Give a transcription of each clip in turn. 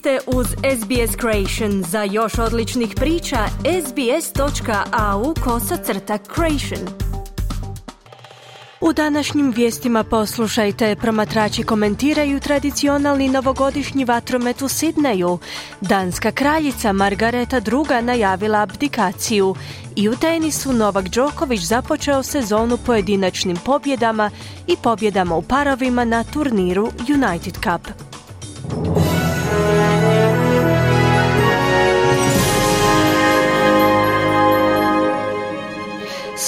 ste uz SBS Creation. Za još odličnih priča, sbs.au kosacrta creation. U današnjim vijestima poslušajte, promatrači komentiraju tradicionalni novogodišnji vatromet u Sidneju. Danska kraljica Margareta II. najavila abdikaciju. I u tenisu Novak Đoković započeo sezonu pojedinačnim pobjedama i pobjedama u parovima na turniru United Cup.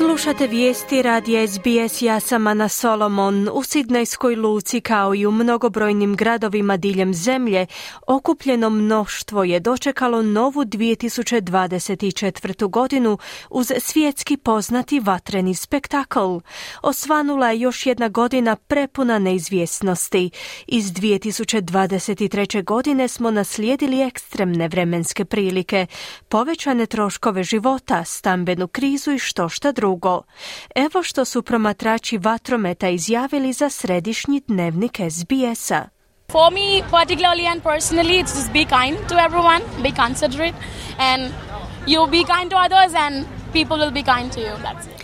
Slušate vijesti radi SBS, ja sam Solomon. U Sidnejskoj luci kao i u mnogobrojnim gradovima diljem zemlje okupljeno mnoštvo je dočekalo novu 2024. godinu uz svjetski poznati vatreni spektakl. Osvanula je još jedna godina prepuna neizvjesnosti. Iz 2023. godine smo naslijedili ekstremne vremenske prilike, povećane troškove života, stambenu krizu i što šta drugo. Evo što su promatrači vatrometa izjavili za središnji dnevnik SBS-a. For me, particularly and personally, it's just be kind to everyone, be considerate, and you be kind to others, and people will be kind to you. That's it.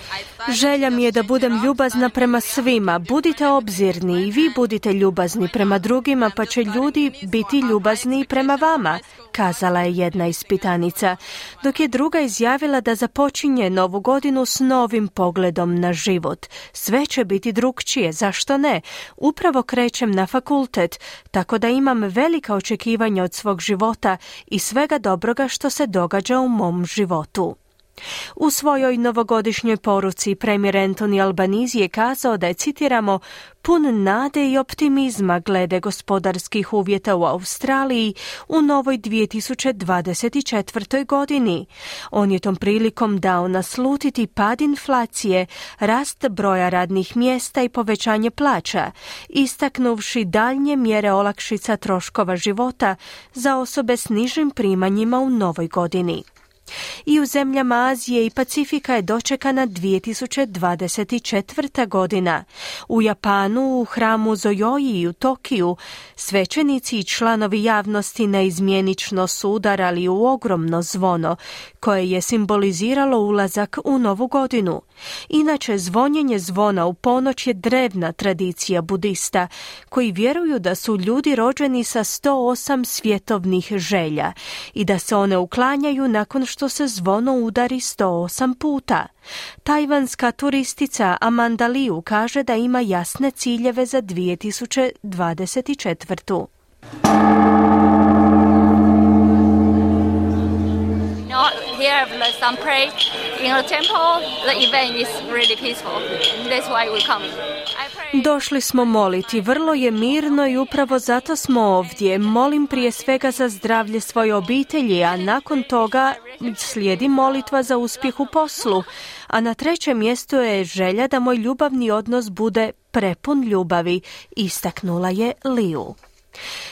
Želja mi je da budem ljubazna prema svima. Budite obzirni i vi budite ljubazni prema drugima, pa će ljudi biti ljubazni prema vama, kazala je jedna ispitanica, dok je druga izjavila da započinje novu godinu s novim pogledom na život. Sve će biti drugčije, zašto ne? Upravo krećem na fakultet, tako da imam velika očekivanja od svog života i svega dobroga što se događa u mom životu. U svojoj novogodišnjoj poruci premijer Anthony Albanese je kazao da je, citiramo, pun nade i optimizma glede gospodarskih uvjeta u Australiji u novoj 2024. godini. On je tom prilikom dao naslutiti pad inflacije, rast broja radnih mjesta i povećanje plaća, istaknuvši daljnje mjere olakšica troškova života za osobe s nižim primanjima u novoj godini. I u zemljama Azije i Pacifika je dočekana 2024. godina. U Japanu, u hramu Zojoji i u Tokiju, svećenici i članovi javnosti neizmjenično su udarali u ogromno zvono, koje je simboliziralo ulazak u novu godinu. Inače, zvonjenje zvona u ponoć je drevna tradicija budista, koji vjeruju da su ljudi rođeni sa 108 svjetovnih želja i da se one uklanjaju nakon što se zvono udari 108 puta. Tajvanska turistica Amanda Liu kaže da ima jasne ciljeve za 2024. here some pray in a temple. The event is really peaceful. That's why we come. Došli smo moliti, vrlo je mirno i upravo zato smo ovdje. Molim prije svega za zdravlje svoje obitelji, a nakon toga slijedi molitva za uspjeh u poslu. A na trećem mjestu je želja da moj ljubavni odnos bude prepun ljubavi, istaknula je Liu.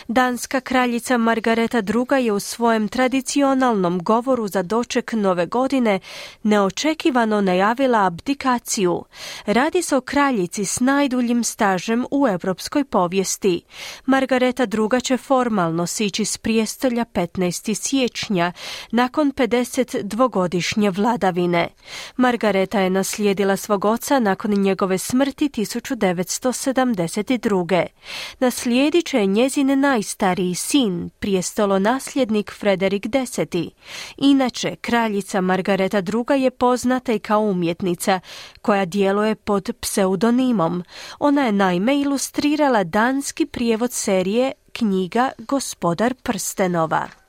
Danska kraljica Margareta II. je u svojem tradicionalnom govoru za doček nove godine neočekivano najavila abdikaciju. Radi se o kraljici s najduljim stažem u europskoj povijesti. Margareta II. će formalno sići s prijestolja 15. siječnja nakon 52-godišnje vladavine. Margareta je naslijedila svog oca nakon njegove smrti 1972. Naslijedit će njezin najstariji sin, prijestolonasljednik Frederik X. Inače, kraljica Margareta II. je poznata i kao umjetnica, koja djeluje pod pseudonimom. Ona je naime ilustrirala danski prijevod serije knjiga Gospodar prstenova.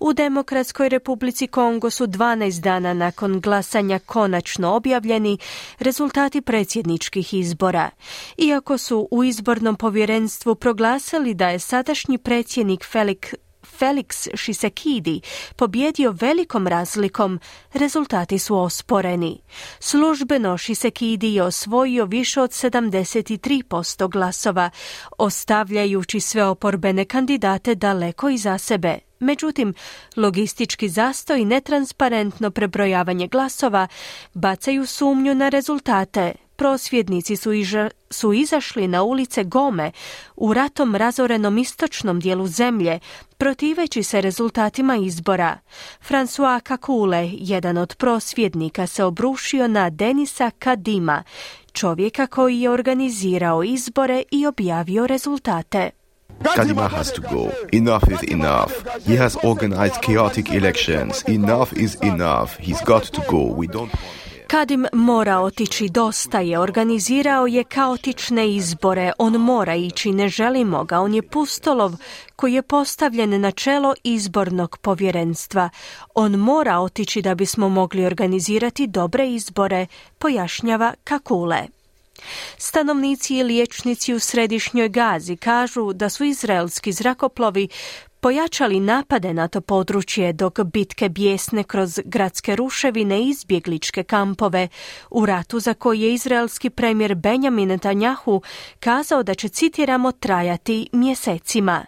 U Demokratskoj republici Kongo su 12 dana nakon glasanja konačno objavljeni rezultati predsjedničkih izbora. Iako su u izbornom povjerenstvu proglasili da je sadašnji predsjednik Felix Felix Šisekidi pobjedio velikom razlikom, rezultati su osporeni. Službeno Šisekidi je osvojio više od 73% glasova, ostavljajući sve oporbene kandidate daleko iza sebe. Međutim, logistički zastoj i netransparentno prebrojavanje glasova bacaju sumnju na rezultate. Prosvjednici su, su izašli na ulice Gome u ratom razorenom istočnom dijelu zemlje, protiveći se rezultatima izbora. François Kakule, jedan od prosvjednika, se obrušio na Denisa Kadima, čovjeka koji je organizirao izbore i objavio rezultate. Kadima has to go. Enough is enough. He has organized chaotic elections. Enough is enough. He's got to go. We don't Kadim mora otići, dosta je, organizirao je kaotične izbore, on mora ići, ne želimo ga, on je pustolov koji je postavljen na čelo izbornog povjerenstva. On mora otići da bismo mogli organizirati dobre izbore, pojašnjava Kakule. Stanovnici i liječnici u središnjoj Gazi kažu da su izraelski zrakoplovi pojačali napade na to područje dok bitke bijesne kroz gradske ruševine i izbjegličke kampove u ratu za koji je izraelski premijer Benjamin Netanjahu kazao da će, citiramo, trajati mjesecima.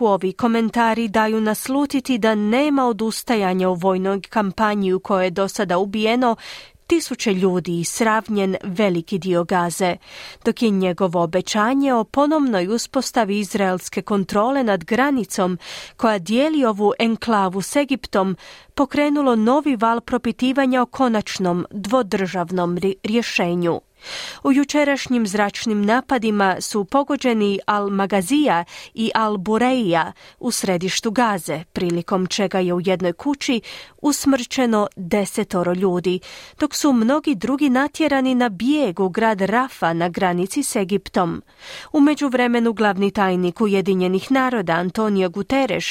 ovi komentari daju naslutiti da nema odustajanja u vojnoj kampanji u kojoj je do sada ubijeno tisuće ljudi i sravnjen veliki dio Gaze, dok je njegovo obećanje o ponovnoj uspostavi izraelske kontrole nad granicom koja dijeli ovu enklavu s Egiptom pokrenulo novi val propitivanja o konačnom dvodržavnom rješenju. U jučerašnjim zračnim napadima su pogođeni Al-Magazija i Al-Bureija u središtu Gaze, prilikom čega je u jednoj kući usmrčeno desetoro ljudi, dok su mnogi drugi natjerani na bijeg u grad Rafa na granici s Egiptom. U međuvremenu glavni tajnik Ujedinjenih naroda Antonio Guterres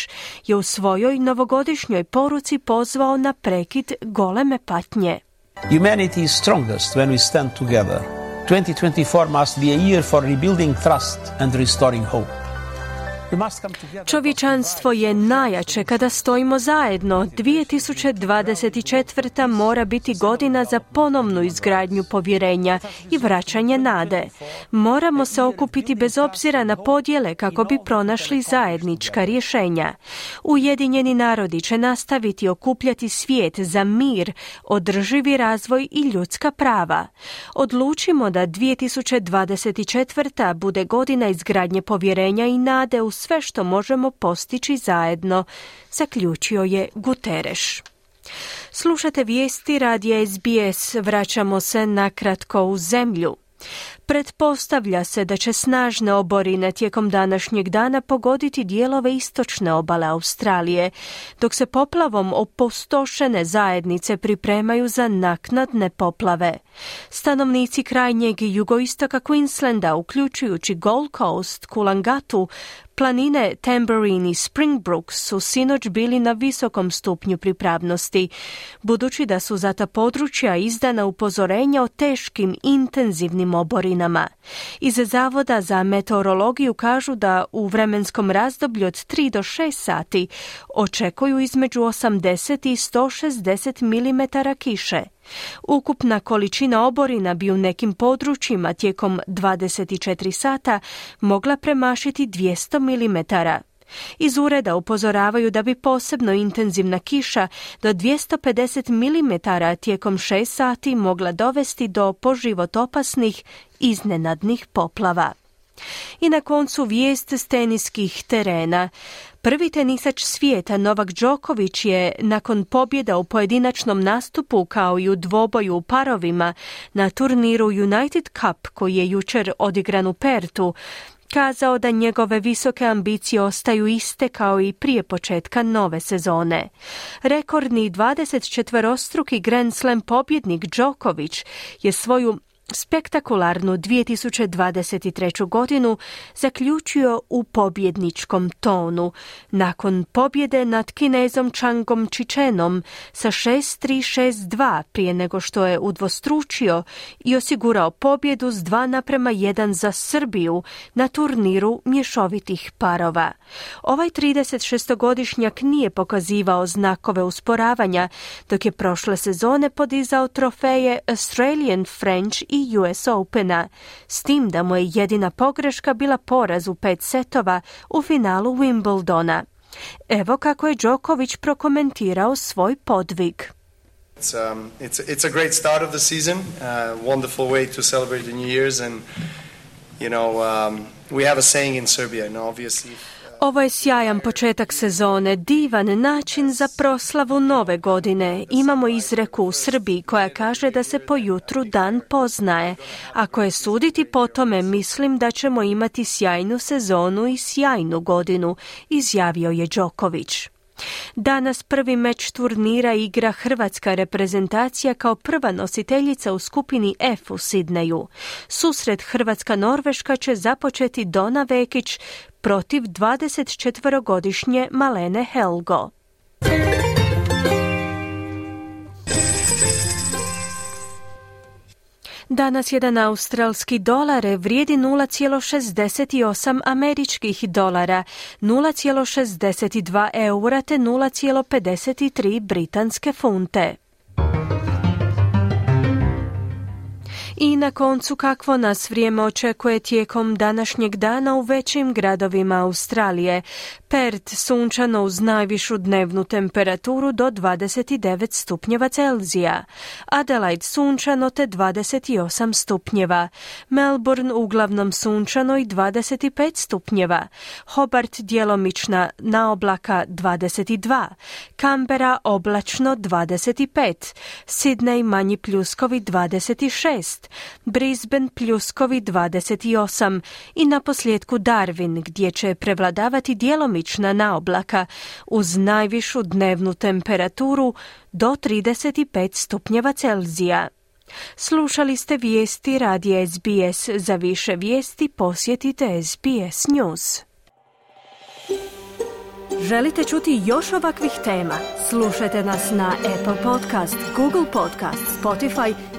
je u svojoj novogodišnjoj poruci pozvao na prekid goleme patnje. Humanity is strongest when we stand together. 2024 must be a year for rebuilding trust and restoring hope. Čovječanstvo je najjače kada stojimo zajedno. 2024. mora biti godina za ponovnu izgradnju povjerenja i vraćanje nade. Moramo se okupiti bez obzira na podjele kako bi pronašli zajednička rješenja. Ujedinjeni narodi će nastaviti okupljati svijet za mir, održivi razvoj i ljudska prava. Odlučimo da 2024. bude godina izgradnje povjerenja i nade u sve što možemo postići zajedno, zaključio je Guterres. Slušate vijesti radija SBS, vraćamo se nakratko u zemlju. Pretpostavlja se da će snažne oborine tijekom današnjeg dana pogoditi dijelove istočne obale Australije, dok se poplavom opustošene zajednice pripremaju za naknadne poplave. Stanovnici krajnjeg jugoistoka Queenslanda, uključujući Gold Coast, Kulangatu, Planine Tambourine i Springbrook su sinoć bili na visokom stupnju pripravnosti, budući da su za ta područja izdana upozorenja o teškim intenzivnim oborinama. Iz Zavoda za meteorologiju kažu da u vremenskom razdoblju od 3 do 6 sati očekuju između 80 i 160 mm kiše. Ukupna količina oborina bi u nekim područjima tijekom 24 sata mogla premašiti 200 mm. Iz ureda upozoravaju da bi posebno intenzivna kiša do 250 mm tijekom 6 sati mogla dovesti do poživot opasnih iznenadnih poplava. I na koncu vijest s teniskih terena. Prvi tenisač svijeta Novak Đoković je nakon pobjeda u pojedinačnom nastupu kao i u dvoboju u parovima na turniru United Cup koji je jučer odigran u Pertu kazao da njegove visoke ambicije ostaju iste kao i prije početka nove sezone. Rekordni 24-struki Grand Slam pobjednik Đoković je svoju spektakularnu 2023. godinu zaključio u pobjedničkom tonu nakon pobjede nad Kinezom Changom Čičenom sa 6-3-6-2 prije nego što je udvostručio i osigurao pobjedu s 2 naprema 1 za Srbiju na turniru mješovitih parova. Ovaj 36-godišnjak nije pokazivao znakove usporavanja dok je prošle sezone podizao trofeje Australian French i i US Opena, s tim da mu je jedina pogreška bila poraz u pet setova u finalu Wimbledona. Evo kako je Đoković prokomentirao svoj podvig. It's, um, it's, it's a great start of the season, uh, wonderful way to celebrate the New Year's and you know, um, we have a saying in Serbia, and obviously ovo je sjajan početak sezone, divan način za proslavu nove godine. Imamo izreku u Srbiji koja kaže da se po jutru dan poznaje. Ako je suditi po tome, mislim da ćemo imati sjajnu sezonu i sjajnu godinu, izjavio je Đoković. Danas prvi meč turnira igra hrvatska reprezentacija kao prva nositeljica u skupini F u Sidneju. Susret Hrvatska-Norveška će započeti Dona Vekić protiv 24-godišnje Malene Helgo. Danas jedan australski dolar vrijedi 0,68 američkih dolara, 0,62 eura te 0,53 britanske funte. I na koncu kakvo nas vrijeme očekuje tijekom današnjeg dana u većim gradovima Australije. Perth sunčano uz najvišu dnevnu temperaturu do 29 stupnjeva Celzija. Adelaide sunčano te 28 stupnjeva. Melbourne uglavnom sunčano i 25 stupnjeva. Hobart djelomična na oblaka 22. Canberra oblačno 25. Sydney manji pljuskovi 26. Brisbane pljuskovi 28 i na posljedku Darwin gdje će prevladavati djelomična naoblaka uz najvišu dnevnu temperaturu do 35 stupnjeva Celzija. Slušali ste vijesti radi SBS. Za više vijesti posjetite SBS News. Želite čuti još ovakvih tema? Slušajte nas na Apple Podcast, Google Podcast, Spotify